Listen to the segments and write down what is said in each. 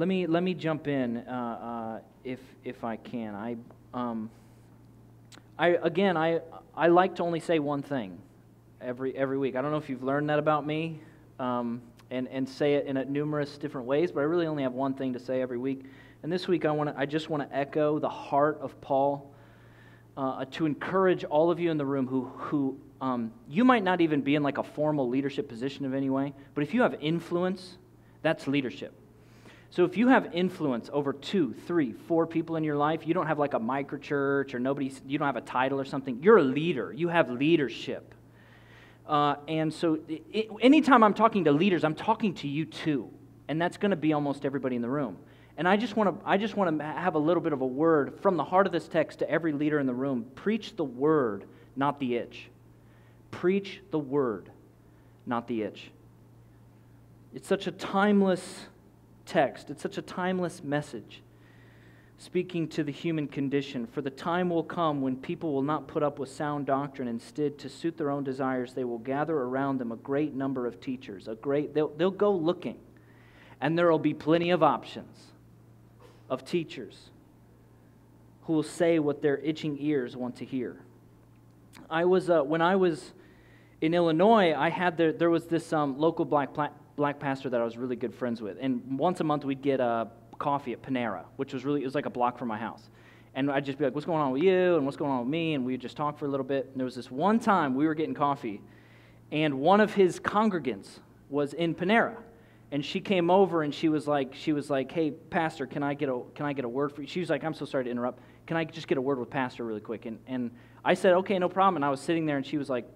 let me let me jump in uh, uh, if if I can. I um, I again I I like to only say one thing every every week. I don't know if you've learned that about me, um, and and say it in a numerous different ways, but I really only have one thing to say every week. And this week I want I just want to echo the heart of Paul uh, to encourage all of you in the room who who um, you might not even be in like a formal leadership position of any way, but if you have influence, that's leadership. So if you have influence over two, three, four people in your life, you don't have like a microchurch or nobody, you don't have a title or something. You're a leader. You have leadership. Uh, and so it, anytime I'm talking to leaders, I'm talking to you too. And that's going to be almost everybody in the room. And I just want to I just want to have a little bit of a word from the heart of this text to every leader in the room. Preach the word, not the itch. Preach the word, not the itch. It's such a timeless text, it's such a timeless message speaking to the human condition. For the time will come when people will not put up with sound doctrine. Instead, to suit their own desires, they will gather around them a great number of teachers. A great, they'll, they'll go looking, and there will be plenty of options of teachers who will say what their itching ears want to hear. I was, uh, when I was in Illinois, I had the, there was this um, local black, black pastor that I was really good friends with. And once a month, we'd get a coffee at Panera, which was really, it was like a block from my house. And I'd just be like, what's going on with you? And what's going on with me? And we'd just talk for a little bit. And there was this one time we were getting coffee, and one of his congregants was in Panera. And she came over and she was like, she was like, hey, Pastor, can I get a, can I get a word for you? She was like, I'm so sorry to interrupt. Can I just get a word with Pastor really quick? And, and I said, okay, no problem. And I was sitting there and she was like,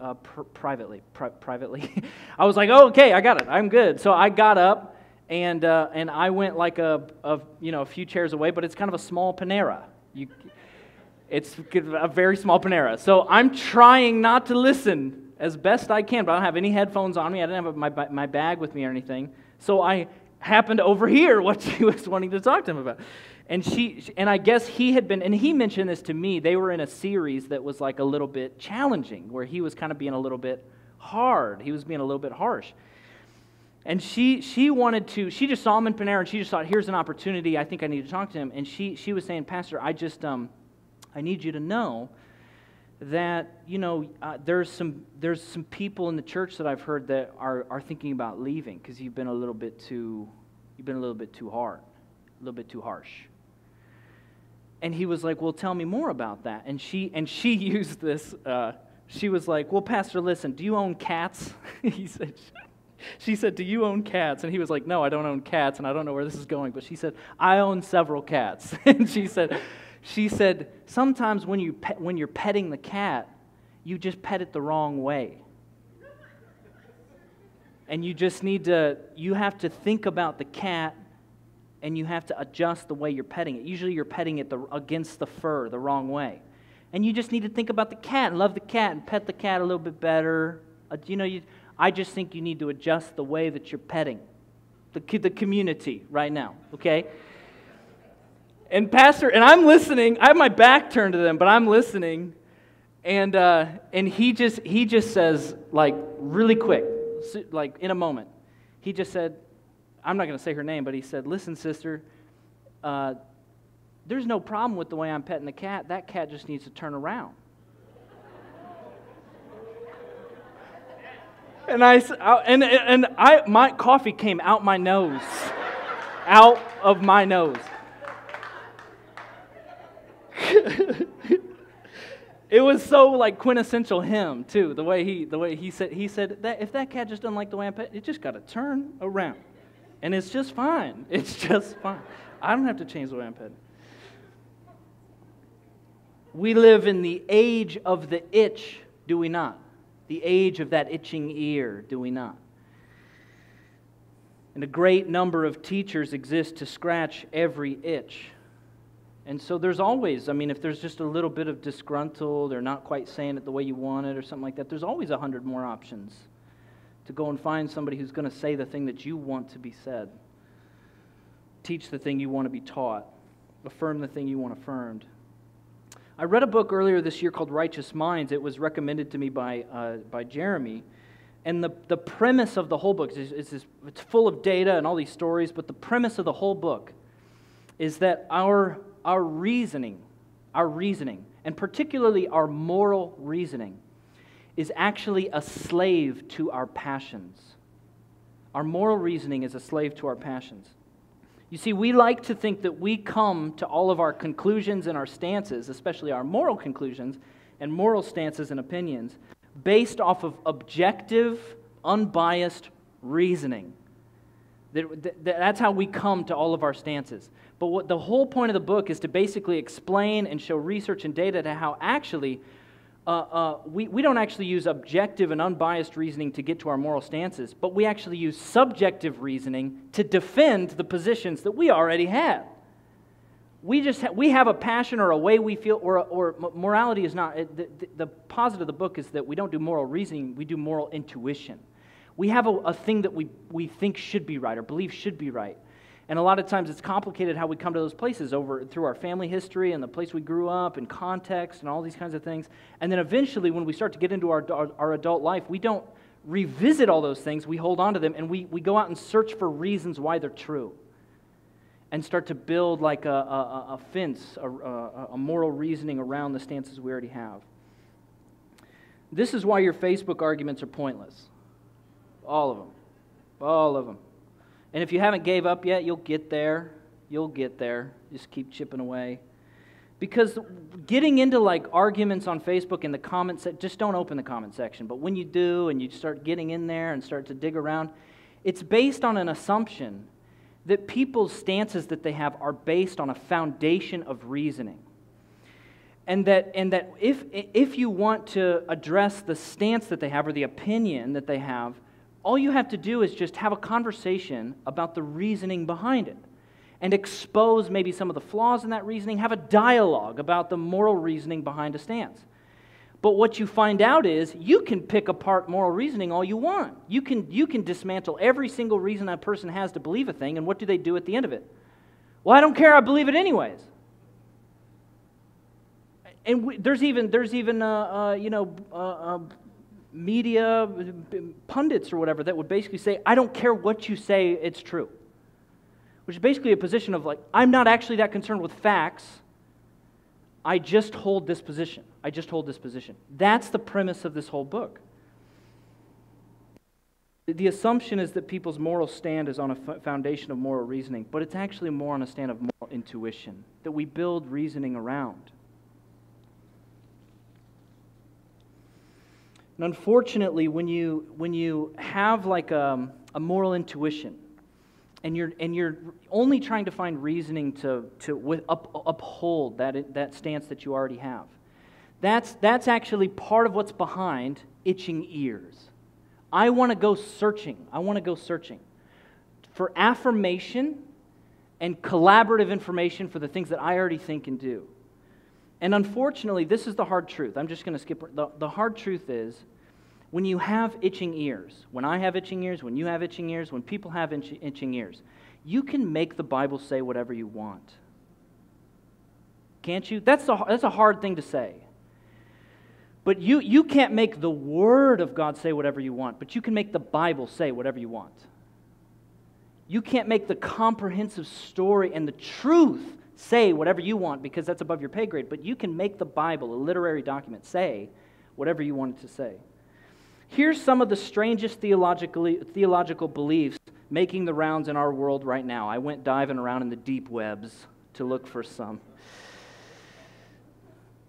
uh, pr- privately, pri- privately. I was like, oh, okay, I got it. I'm good. So I got up and, uh, and I went like a, a, you know, a few chairs away, but it's kind of a small Panera. You, it's a very small Panera. So I'm trying not to listen as best I can, but I don't have any headphones on me. I didn't have my, my bag with me or anything. So I happened to overhear what she was wanting to talk to him about. And she and I guess he had been and he mentioned this to me. They were in a series that was like a little bit challenging where he was kind of being a little bit hard. He was being a little bit harsh. And she she wanted to she just saw him in Panera and she just thought here's an opportunity. I think I need to talk to him. And she she was saying, "Pastor, I just um I need you to know that you know uh, there's some there's some people in the church that I've heard that are are thinking about leaving because you've been a little bit too you've been a little bit too hard, a little bit too harsh." And he was like, "Well, tell me more about that." And she and she used this. Uh, she was like, "Well, Pastor, listen. Do you own cats?" he said. She said, "Do you own cats?" And he was like, "No, I don't own cats, and I don't know where this is going." But she said, "I own several cats." and she said, she said, sometimes when, you when you're petting the cat, you just pet it the wrong way. And you just need to, you have to think about the cat and you have to adjust the way you're petting it. Usually you're petting it the, against the fur the wrong way. And you just need to think about the cat and love the cat and pet the cat a little bit better. Uh, you know, you, I just think you need to adjust the way that you're petting the, the community right now, okay? And Pastor, and I'm listening. I have my back turned to them, but I'm listening. And, uh, and he, just, he just says, like, really quick, like in a moment, he just said, I'm not going to say her name, but he said, Listen, sister, uh, there's no problem with the way I'm petting the cat. That cat just needs to turn around. and I, and, and I, my coffee came out my nose, out of my nose. it was so like quintessential him too. The way he the way he said he said that if that cat just doesn't like the way I'm pet, it just got to turn around, and it's just fine. It's just fine. I don't have to change the way I'm petting. We live in the age of the itch, do we not? The age of that itching ear, do we not? And a great number of teachers exist to scratch every itch. And so there's always, I mean, if there's just a little bit of disgruntled or not quite saying it the way you want it or something like that, there's always a hundred more options to go and find somebody who's going to say the thing that you want to be said, teach the thing you want to be taught, affirm the thing you want affirmed. I read a book earlier this year called Righteous Minds. It was recommended to me by, uh, by Jeremy. And the, the premise of the whole book is, is, is it's full of data and all these stories, but the premise of the whole book is that our, our reasoning, our reasoning, and particularly our moral reasoning, is actually a slave to our passions. Our moral reasoning is a slave to our passions. You see, we like to think that we come to all of our conclusions and our stances, especially our moral conclusions and moral stances and opinions, based off of objective, unbiased reasoning. That's how we come to all of our stances. But what the whole point of the book is to basically explain and show research and data to how actually uh, uh, we, we don't actually use objective and unbiased reasoning to get to our moral stances, but we actually use subjective reasoning to defend the positions that we already have. We just ha- we have a passion or a way we feel, or, or morality is not. The, the, the positive of the book is that we don't do moral reasoning, we do moral intuition. We have a, a thing that we, we think should be right or believe should be right. And a lot of times it's complicated how we come to those places over through our family history and the place we grew up and context and all these kinds of things. And then eventually, when we start to get into our, our, adult life, we don't revisit all those things. We hold on to them and we, we go out and search for reasons why they're true and start to build like a, a, a fence, a, a moral reasoning around the stances we already have. This is why your Facebook arguments are pointless. All of them. All of them. And if you haven't gave up yet, you'll get there. You'll get there. Just keep chipping away. Because getting into like arguments on Facebook in the comments, just don't open the comment section. But when you do and you start getting in there and start to dig around, it's based on an assumption that people's stances that they have are based on a foundation of reasoning. And that, and that if, if you want to address the stance that they have or the opinion that they have, all you have to do is just have a conversation about the reasoning behind it and expose maybe some of the flaws in that reasoning, have a dialogue about the moral reasoning behind a stance. But what you find out is you can pick apart moral reasoning all you want. You can, you can dismantle every single reason a person has to believe a thing, and what do they do at the end of it? Well, I don't care, I believe it anyways. And we, there's even, there's even uh, uh, you know, uh, uh media pundits or whatever that would basically say, I don't care what you say, it's true. Which is basically a position of like, I'm not actually that concerned with facts. I just hold this position. I just hold this position. That's the premise of this whole book. The assumption is that people's moral stand is on a foundation of moral reasoning, but it's actually more on a stand of moral intuition that we build reasoning around. And unfortunately, when you, when you have like a, a moral intuition, and you're, and you're only trying to find reasoning to, to up, uphold that, that stance that you already have. That's, that's actually part of what's behind itching ears. I want to go searching. I want to go searching for affirmation and collaborative information for the things that I already think and do. And unfortunately, this is the hard truth. I'm just going to skip. The, the hard truth is when you have itching ears, when I have itching ears, when you have itching ears, when people have itch, itching ears, you can make the Bible say whatever you want. Can't you? That's a, that's a hard thing to say. But you, you can't make the Word of God say whatever you want, but you can make the Bible say whatever you want. You can't make the comprehensive story and the truth say whatever you want because that's above your pay grade, but you can make the Bible, a literary document, say whatever you want it to say. Here's some of the strangest theological beliefs making the rounds in our world right now. I went diving around in the deep webs to look for some.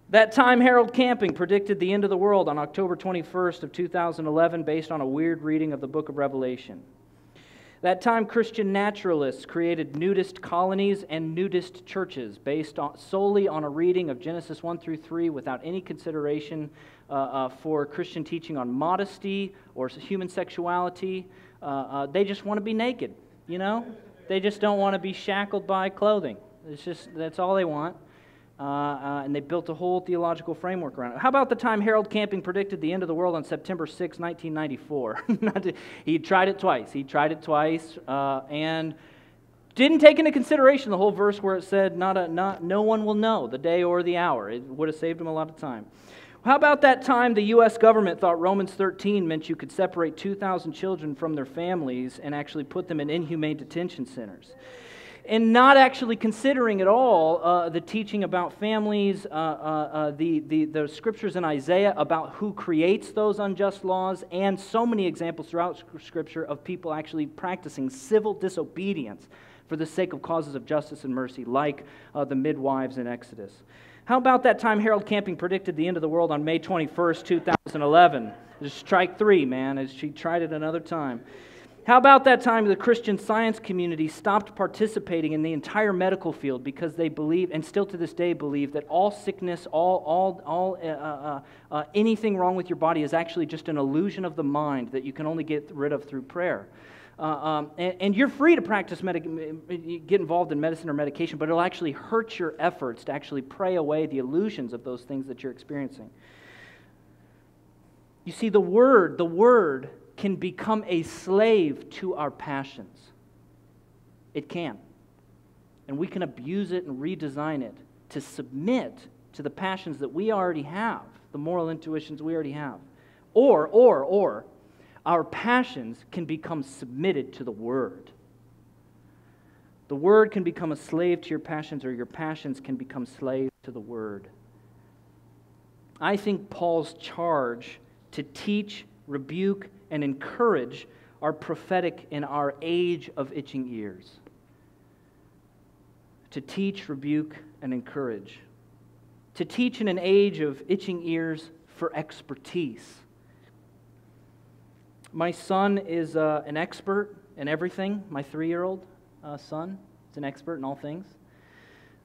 That time Harold Camping predicted the end of the world on October 21st of 2011 based on a weird reading of the book of Revelation. That time, Christian naturalists created nudist colonies and nudist churches based on, solely on a reading of Genesis 1 through 3 without any consideration uh, uh, for Christian teaching on modesty or human sexuality. Uh, uh, they just want to be naked, you know? They just don't want to be shackled by clothing. It's just, that's all they want. Uh, uh, and they built a whole theological framework around it. How about the time Harold Camping predicted the end of the world on September 6, 1994? he tried it twice. He tried it twice and didn't take into consideration the whole verse where it said, not a, not, No one will know the day or the hour. It would have saved him a lot of time. How about that time the U.S. government thought Romans 13 meant you could separate 2,000 children from their families and actually put them in inhumane detention centers? and not actually considering at all uh, the teaching about families, uh, uh, uh, the, the, the scriptures in Isaiah about who creates those unjust laws, and so many examples throughout Scripture of people actually practicing civil disobedience for the sake of causes of justice and mercy, like uh, the midwives in Exodus. How about that time Harold Camping predicted the end of the world on May 21st, 2011? Just strike three, man, as she tried it another time. How about that time the Christian science community stopped participating in the entire medical field because they believe, and still to this day believe, that all sickness, all, all, all uh, uh, uh, anything wrong with your body is actually just an illusion of the mind that you can only get rid of through prayer? Uh, um, and, and, you're free to practice, medic- get involved in medicine or medication, but it'll actually hurt your efforts to actually pray away the illusions of those things that you're experiencing. You see, the Word, the Word can become a slave to our passions. It can. And we can abuse it and redesign it to submit to the passions that we already have, the moral intuitions we already have. Or, or, or, our passions can become submitted to the Word. The Word can become a slave to your passions, or your passions can become slaves to the Word. I think Paul's charge to teach, rebuke, and encourage are prophetic in our age of itching ears. To teach, rebuke, and encourage. To teach in an age of itching ears for expertise. My son is uh, an expert in everything. My three year old uh, son is an expert in all things.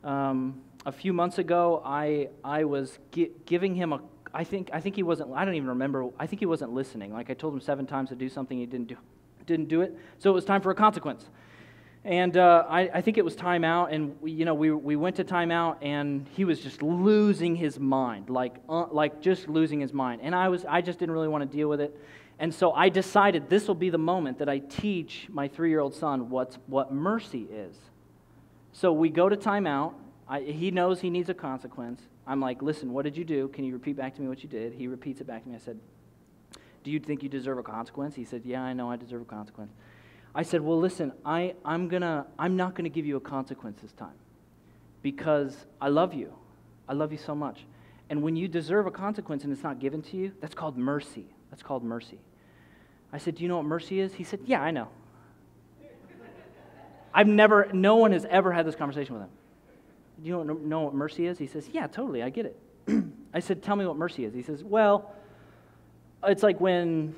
Um, a few months ago, I, I was gi- giving him a I think, I think he wasn't, I don't even remember, I think he wasn't listening. Like I told him seven times to do something, he didn't do, didn't do it. So it was time for a consequence. And uh, I, I, think it was timeout, and we, you know, we, we went to timeout, and he was just losing his mind, like, uh, like just losing his mind. And I, was, I just didn't really want to deal with it. And so I decided this will be the moment that I teach my three year old son what's, what mercy is. So we go to timeout. I, he knows he needs a consequence. I'm like, listen, what did you do? Can you repeat back to me what you did? He repeats it back to me. I said, do you think you deserve a consequence? He said, yeah, I know I deserve a consequence. I said, well, listen, I, I'm, gonna, I'm not going to give you a consequence this time because I love you. I love you so much. And when you deserve a consequence and it's not given to you, that's called mercy. That's called mercy. I said, Do you know what mercy is? He said, Yeah, I know. I've never, no one has ever had this conversation with him you don't know what mercy is? He says, Yeah, totally, I get it. I said, Tell me what mercy is. He says, Well, it's like when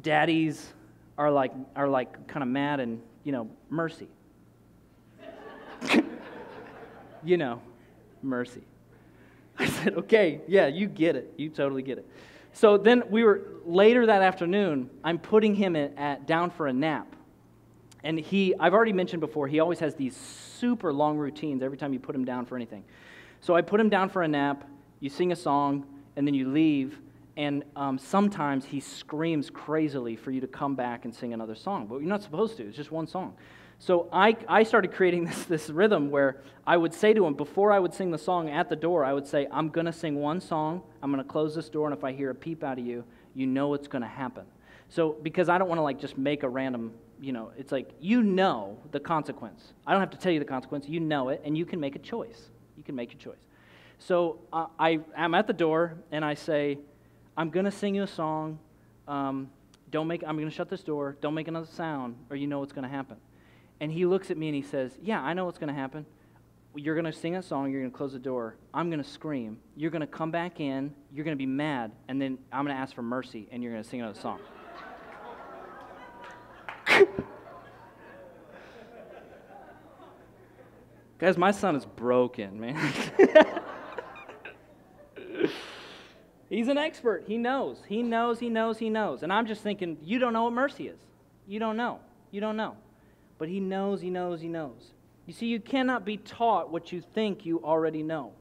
daddies are like, are like kind of mad and, you know, mercy. you know, mercy. I said, Okay, yeah, you get it. You totally get it. So then we were, later that afternoon, I'm putting him at, at down for a nap. And he, I've already mentioned before, he always has these super long routines every time you put him down for anything. So I put him down for a nap, you sing a song, and then you leave. And um, sometimes he screams crazily for you to come back and sing another song. But you're not supposed to, it's just one song. So I, I started creating this, this rhythm where I would say to him, before I would sing the song at the door, I would say, I'm going to sing one song, I'm going to close this door, and if I hear a peep out of you, you know it's going to happen. So, because I don't want to like just make a random you know, it's like you know the consequence. I don't have to tell you the consequence. You know it, and you can make a choice. You can make your choice. So uh, I am at the door, and I say, I'm going to sing you a song. Um, don't make, I'm going to shut this door. Don't make another sound, or you know what's going to happen. And he looks at me and he says, Yeah, I know what's going to happen. You're going to sing a song. You're going to close the door. I'm going to scream. You're going to come back in. You're going to be mad. And then I'm going to ask for mercy, and you're going to sing another song. Guys, my son is broken, man. He's an expert. He knows. He knows, he knows, he knows. And I'm just thinking, you don't know what mercy is. You don't know. You don't know. But he knows, he knows, he knows. You see, you cannot be taught what you think you already know.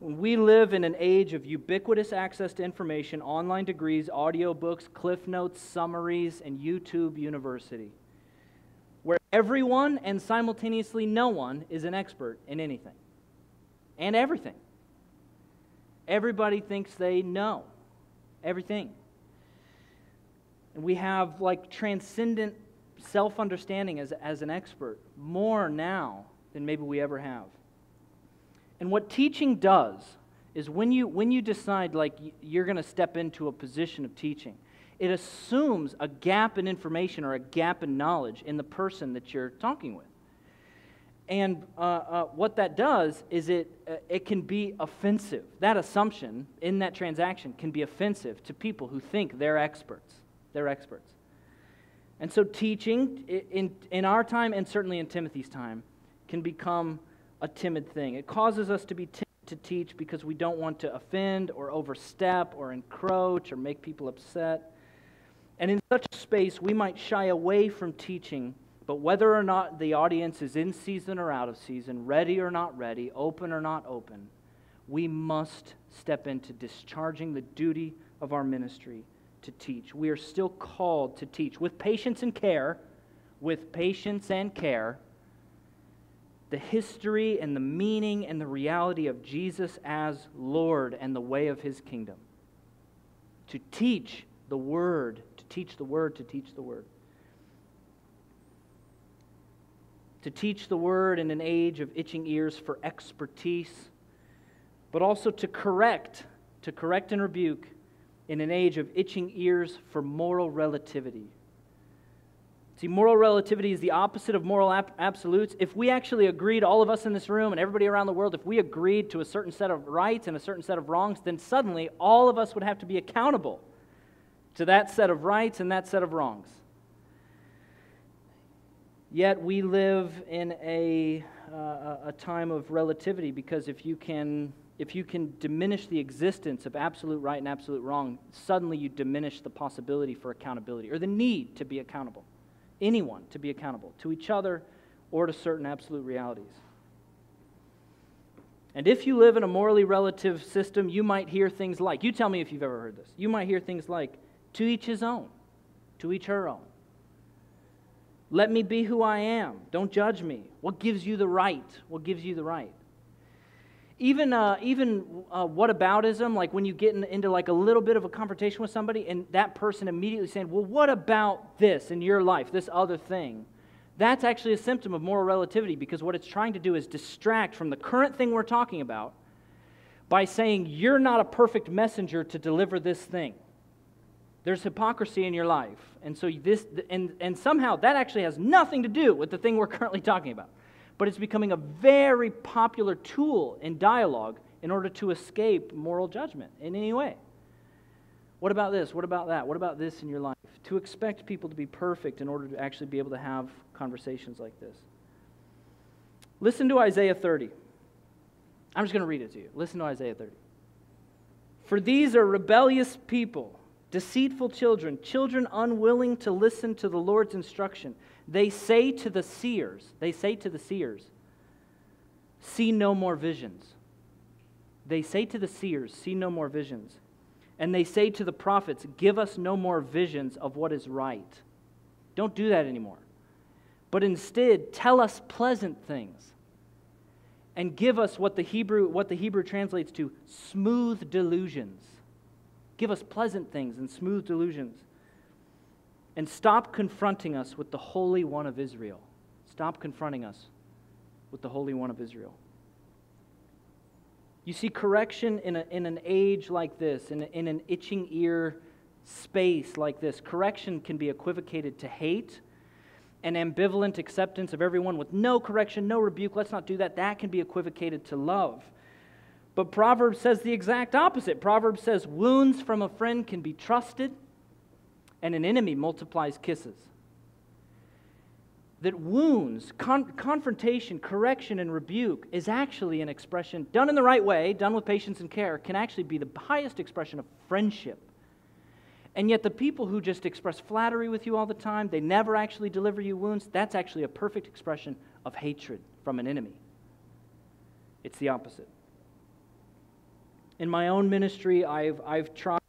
We live in an age of ubiquitous access to information, online degrees, audiobooks, cliff notes, summaries, and YouTube University, where everyone and simultaneously no one is an expert in anything and everything. Everybody thinks they know everything. And we have like transcendent self understanding as, as an expert more now than maybe we ever have. And what teaching does is when you, when you decide like you're going to step into a position of teaching, it assumes a gap in information or a gap in knowledge in the person that you're talking with. And uh, uh, what that does is it, uh, it can be offensive. That assumption in that transaction can be offensive to people who think they're experts. They're experts. And so teaching in, in our time and certainly in Timothy's time can become a timid thing. It causes us to be timid to teach because we don't want to offend or overstep or encroach or make people upset. And in such a space, we might shy away from teaching, but whether or not the audience is in season or out of season, ready or not ready, open or not open, we must step into discharging the duty of our ministry to teach. We are still called to teach with patience and care, with patience and care the history and the meaning and the reality of Jesus as Lord and the way of his kingdom. To teach the word, to teach the word, to teach the word. To teach the word in an age of itching ears for expertise, but also to correct, to correct and rebuke in an age of itching ears for moral relativity See, moral relativity is the opposite of moral absolutes. If we actually agreed, all of us in this room and everybody around the world, if we agreed to a certain set of rights and a certain set of wrongs, then suddenly all of us would have to be accountable to that set of rights and that set of wrongs. Yet we live in a, uh, a time of relativity because if you can if you can diminish the existence of absolute right and absolute wrong, suddenly you diminish the possibility for accountability or the need to be accountable anyone to be accountable, to each other or to certain absolute realities. And if you live in a morally relative system, you might hear things like, you tell me if you've ever heard this, you might hear things like, to each his own, to each her own. Let me be who I am. Don't judge me. What gives you the right? What gives you the right? Even uh, even uh, whataboutism, like when you get in, into like a little bit of a confrontation with somebody, and that person immediately saying, "Well, what about this in your life? This other thing?" That's actually a symptom of moral relativity because what it's trying to do is distract from the current thing we're talking about by saying you're not a perfect messenger to deliver this thing. There's hypocrisy in your life, and so this and and somehow that actually has nothing to do with the thing we're currently talking about but it's becoming a very popular tool in dialogue in order to escape moral judgment in any way. What about this? What about that? What about this in your life? To expect people to be perfect in order to actually be able to have conversations like this. Listen to Isaiah 30. I'm just going to read it to you. Listen to Isaiah 30. For these are rebellious people, deceitful children, children unwilling to listen to the Lord's instruction. They say to the seers, they say to the seers, see no more visions. They say to the seers, see no more visions. And they say to the prophets, give us no more visions of what is right. Don't do that anymore. But instead, tell us pleasant things and give us what the Hebrew, what the Hebrew translates to smooth delusions. Give us pleasant things and smooth delusions and stop confronting us with the Holy One of Israel. Stop confronting us with the Holy One of Israel. You see, correction in, a, in an age like this, in, a, in an itching ear space like this, correction can be equivocated to hate and ambivalent acceptance of everyone with no correction, no rebuke. Let's not do that. That can be equivocated to love. But Proverbs says the exact opposite. Proverbs says wounds from a friend can be trusted, and an enemy multiplies kisses. That wounds, con- confrontation, correction, and rebuke is actually an expression, done in the right way, done with patience and care, can actually be the highest expression of friendship. And yet, the people who just express flattery with you all the time, they never actually deliver you wounds, that's actually a perfect expression of hatred from an enemy. It's the opposite. In my own ministry, I've, I've tried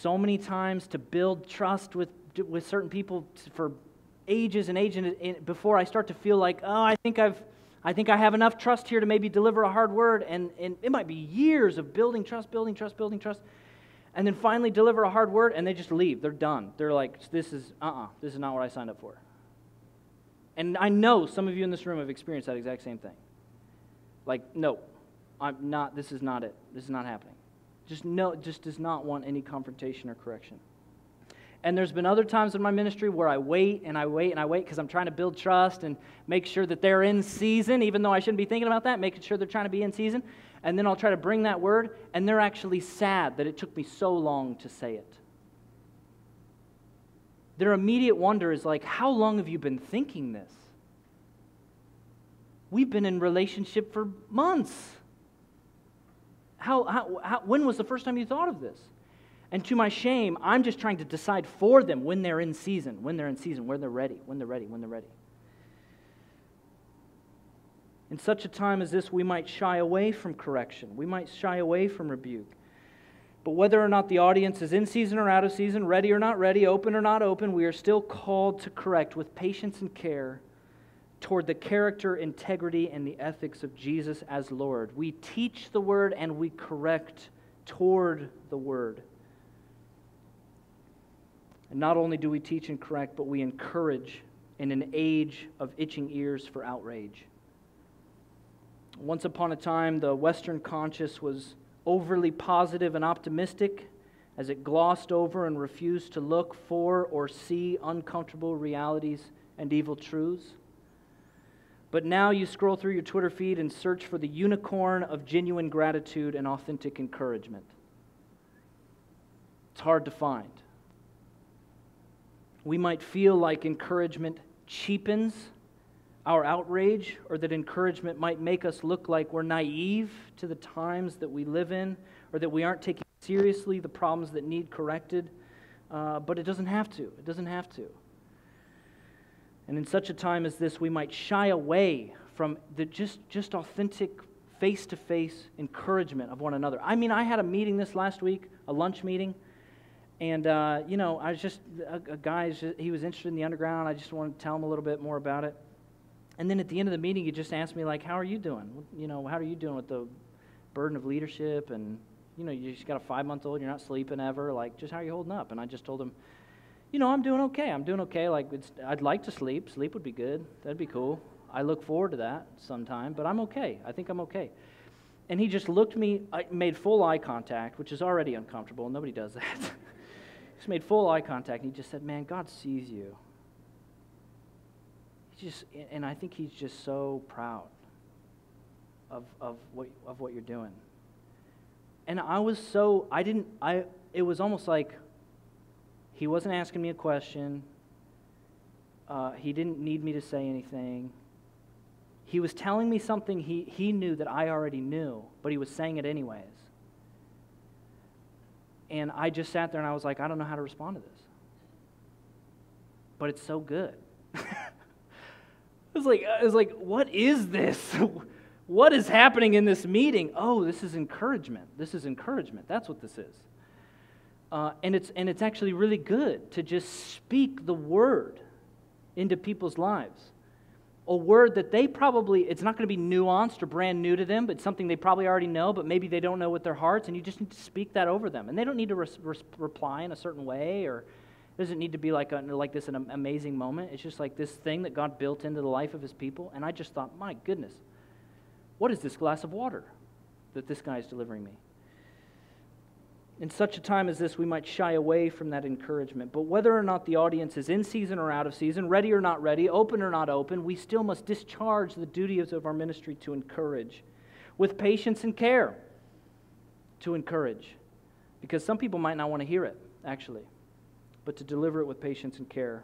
so many times to build trust with, with certain people for ages and ages before I start to feel like, oh, I think I've, I think I have enough trust here to maybe deliver a hard word, and, and it might be years of building trust, building trust, building trust, and then finally deliver a hard word, and they just leave. They're done. They're like, this is, uh uh-uh, uh this is not what I signed up for. And I know some of you in this room have experienced that exact same thing. Like, no, I'm not, this is not it. This is not happening. Just no, just does not want any confrontation or correction. And there's been other times in my ministry where I wait and I wait and I wait because I'm trying to build trust and make sure that they're in season, even though I shouldn't be thinking about that, making sure they're trying to be in season. And then I'll try to bring that word, and they're actually sad that it took me so long to say it. Their immediate wonder is like, How long have you been thinking this? We've been in relationship for months. How, how, how, when was the first time you thought of this? And to my shame, I'm just trying to decide for them when they're in season, when they're in season, when they're ready, when they're ready, when they're ready. In such a time as this, we might shy away from correction. We might shy away from rebuke. But whether or not the audience is in season or out of season, ready or not ready, open or not open, we are still called to correct with patience and care toward the character, integrity, and the ethics of Jesus as Lord. We teach the word and we correct toward the word. And not only do we teach and correct, but we encourage in an age of itching ears for outrage. Once upon a time, the Western conscience was overly positive and optimistic as it glossed over and refused to look for or see uncomfortable realities and evil truths. But now you scroll through your Twitter feed and search for the unicorn of genuine gratitude and authentic encouragement. It's hard to find. We might feel like encouragement cheapens our outrage, or that encouragement might make us look like we're naive to the times that we live in, or that we aren't taking seriously the problems that need corrected. Uh, but it doesn't have to. It doesn't have to. And in such a time as this, we might shy away from the just, just authentic face to face encouragement of one another. I mean, I had a meeting this last week, a lunch meeting, and, uh, you know, I was just, a, a guy, he was interested in the underground. I just wanted to tell him a little bit more about it. And then at the end of the meeting, he just asked me, like, how are you doing? You know, how are you doing with the burden of leadership? And, you know, you just got a five month old, you're not sleeping ever. Like, just how are you holding up? And I just told him, you know, I'm doing okay. I'm doing okay. Like, I'd like to sleep. Sleep would be good. That'd be cool. I look forward to that sometime, but I'm okay. I think I'm okay. And he just looked me, I made full eye contact, which is already uncomfortable. Nobody does that. just made full eye contact, and he just said, Man, God sees you. He just, and I think he's just so proud of, of, what, of what you're doing. And I was so, I didn't, I, it was almost like, he wasn't asking me a question. Uh, he didn't need me to say anything. He was telling me something he, he knew that I already knew, but he was saying it anyways. And I just sat there and I was like, I don't know how to respond to this. But it's so good. I was like, I was like, what is this? what is happening in this meeting? Oh, this is encouragement. This is encouragement. That's what this is. Uh, and, it's, and it's actually really good to just speak the word into people's lives. A word that they probably, it's not going to be nuanced or brand new to them, but something they probably already know, but maybe they don't know with their hearts, and you just need to speak that over them. And they don't need to res- res- reply in a certain way, or it doesn't need to be like, a, like this an amazing moment. It's just like this thing that God built into the life of his people. And I just thought, my goodness, what is this glass of water that this guy is delivering me? In such a time as this, we might shy away from that encouragement. But whether or not the audience is in season or out of season, ready or not ready, open or not open, we still must discharge the duties of our ministry to encourage with patience and care. To encourage. Because some people might not want to hear it, actually, but to deliver it with patience and care.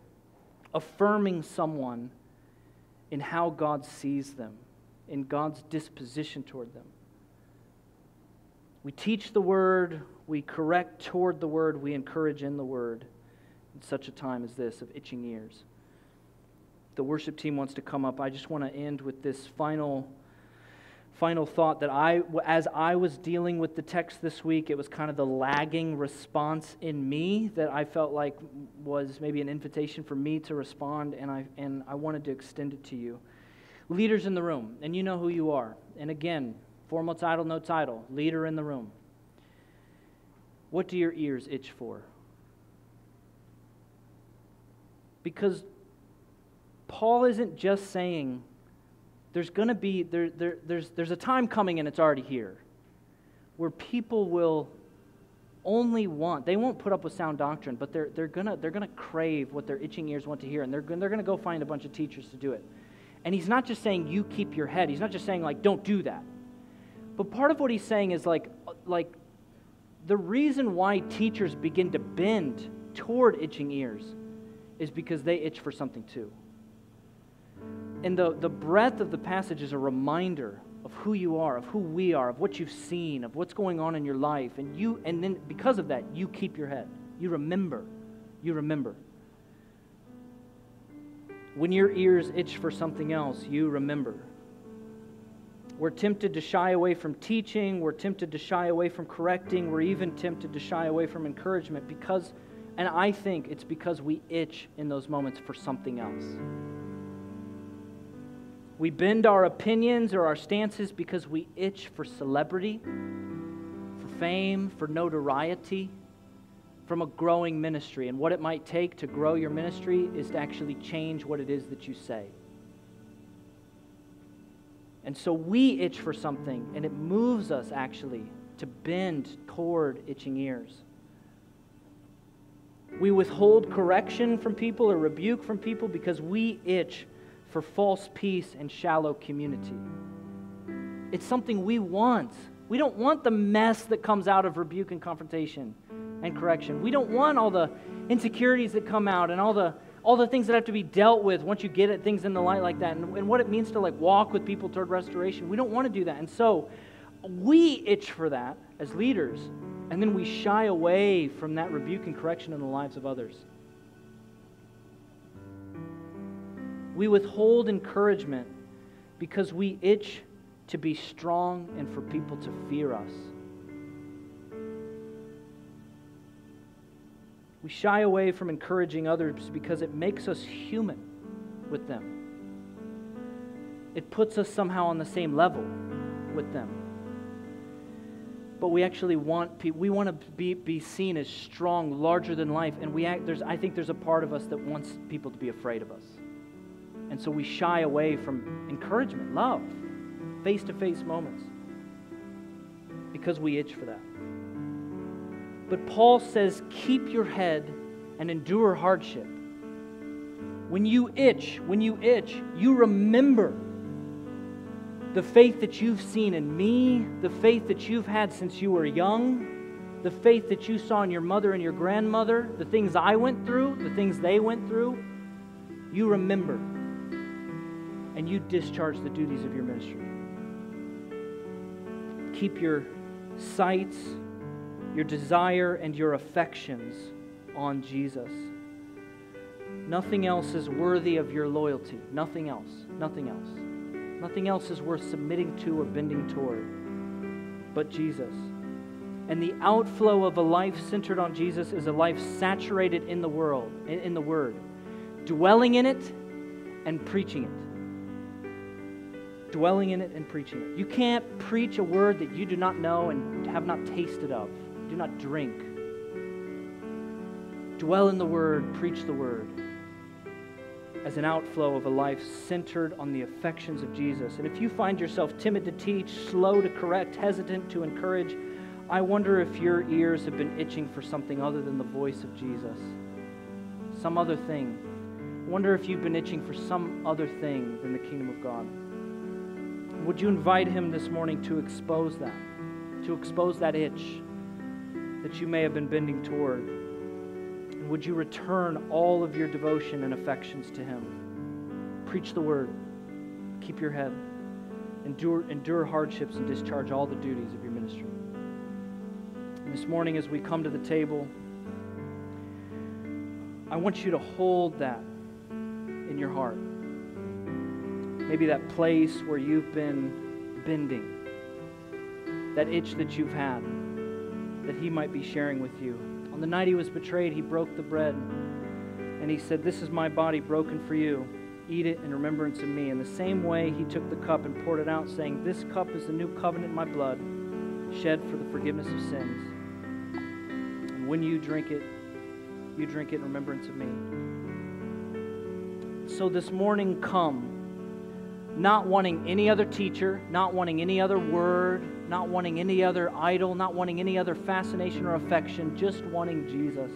Affirming someone in how God sees them, in God's disposition toward them. We teach the word, we correct toward the word, we encourage in the word in such a time as this of itching ears. The worship team wants to come up. I just want to end with this final final thought that I as I was dealing with the text this week, it was kind of the lagging response in me that I felt like was maybe an invitation for me to respond and I and I wanted to extend it to you. Leaders in the room, and you know who you are. And again, foremost title, no title, leader in the room. What do your ears itch for? Because Paul isn't just saying there's going to be, there, there, there's, there's a time coming and it's already here where people will only want, they won't put up with sound doctrine, but they're, they're going to they're gonna crave what their itching ears want to hear, and they're, they're going to go find a bunch of teachers to do it. And he's not just saying, you keep your head. He's not just saying, like, don't do that. But part of what he's saying is, like, like the reason why teachers begin to bend toward itching ears is because they itch for something too. And the, the breadth of the passage is a reminder of who you are, of who we are, of what you've seen, of what's going on in your life. And you and then because of that, you keep your head. You remember. You remember. When your ears itch for something else, you remember. We're tempted to shy away from teaching. We're tempted to shy away from correcting. We're even tempted to shy away from encouragement because, and I think it's because we itch in those moments for something else. We bend our opinions or our stances because we itch for celebrity, for fame, for notoriety from a growing ministry. And what it might take to grow your ministry is to actually change what it is that you say. And so we itch for something, and it moves us actually to bend toward itching ears. We withhold correction from people or rebuke from people because we itch for false peace and shallow community. It's something we want. We don't want the mess that comes out of rebuke and confrontation and correction. We don't want all the insecurities that come out and all the all the things that have to be dealt with once you get at things in the light like that and, and what it means to like walk with people toward restoration. We don't want to do that. And so we itch for that as leaders, and then we shy away from that rebuke and correction in the lives of others. We withhold encouragement because we itch to be strong and for people to fear us. We shy away from encouraging others because it makes us human with them. It puts us somehow on the same level with them. But we actually want people, we want to be, be seen as strong, larger than life. And we act, there's, I think there's a part of us that wants people to be afraid of us. And so we shy away from encouragement, love, face to face moments because we itch for that. But Paul says, keep your head and endure hardship. When you itch, when you itch, you remember the faith that you've seen in me, the faith that you've had since you were young, the faith that you saw in your mother and your grandmother, the things I went through, the things they went through. You remember and you discharge the duties of your ministry. Keep your sights your desire and your affections on Jesus. Nothing else is worthy of your loyalty. Nothing else. Nothing else. Nothing else is worth submitting to or bending toward but Jesus. And the outflow of a life centered on Jesus is a life saturated in the world, in the Word, dwelling in it and preaching it dwelling in it and preaching it. You can't preach a word that you do not know and have not tasted of do not drink. Dwell in the Word, preach the Word as an outflow of a life centered on the affections of Jesus. And if you find yourself timid to teach, slow to correct, hesitant to encourage, I wonder if your ears have been itching for something other than the voice of Jesus, some other thing. I wonder if you've been itching for some other thing than the kingdom of God. Would you invite Him this morning to expose that, to expose that itch? That you may have been bending toward. And would you return all of your devotion and affections to Him? Preach the word, keep your head, endure, endure hardships, and discharge all the duties of your ministry. And this morning, as we come to the table, I want you to hold that in your heart. Maybe that place where you've been bending, that itch that you've had that he might be sharing with you. On the night he was betrayed, he broke the bread and he said, This is my body broken for you. Eat it in remembrance of me. In the same way, he took the cup and poured it out, saying, This cup is the new covenant in my blood, shed for the forgiveness of sins. And when you drink it, you drink it in remembrance of me. So this morning, come, not wanting any other teacher, not wanting any other word, not wanting any other idol, not wanting any other fascination or affection, just wanting Jesus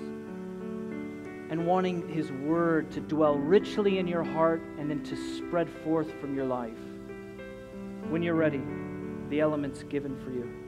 and wanting His Word to dwell richly in your heart and then to spread forth from your life. When you're ready, the elements given for you.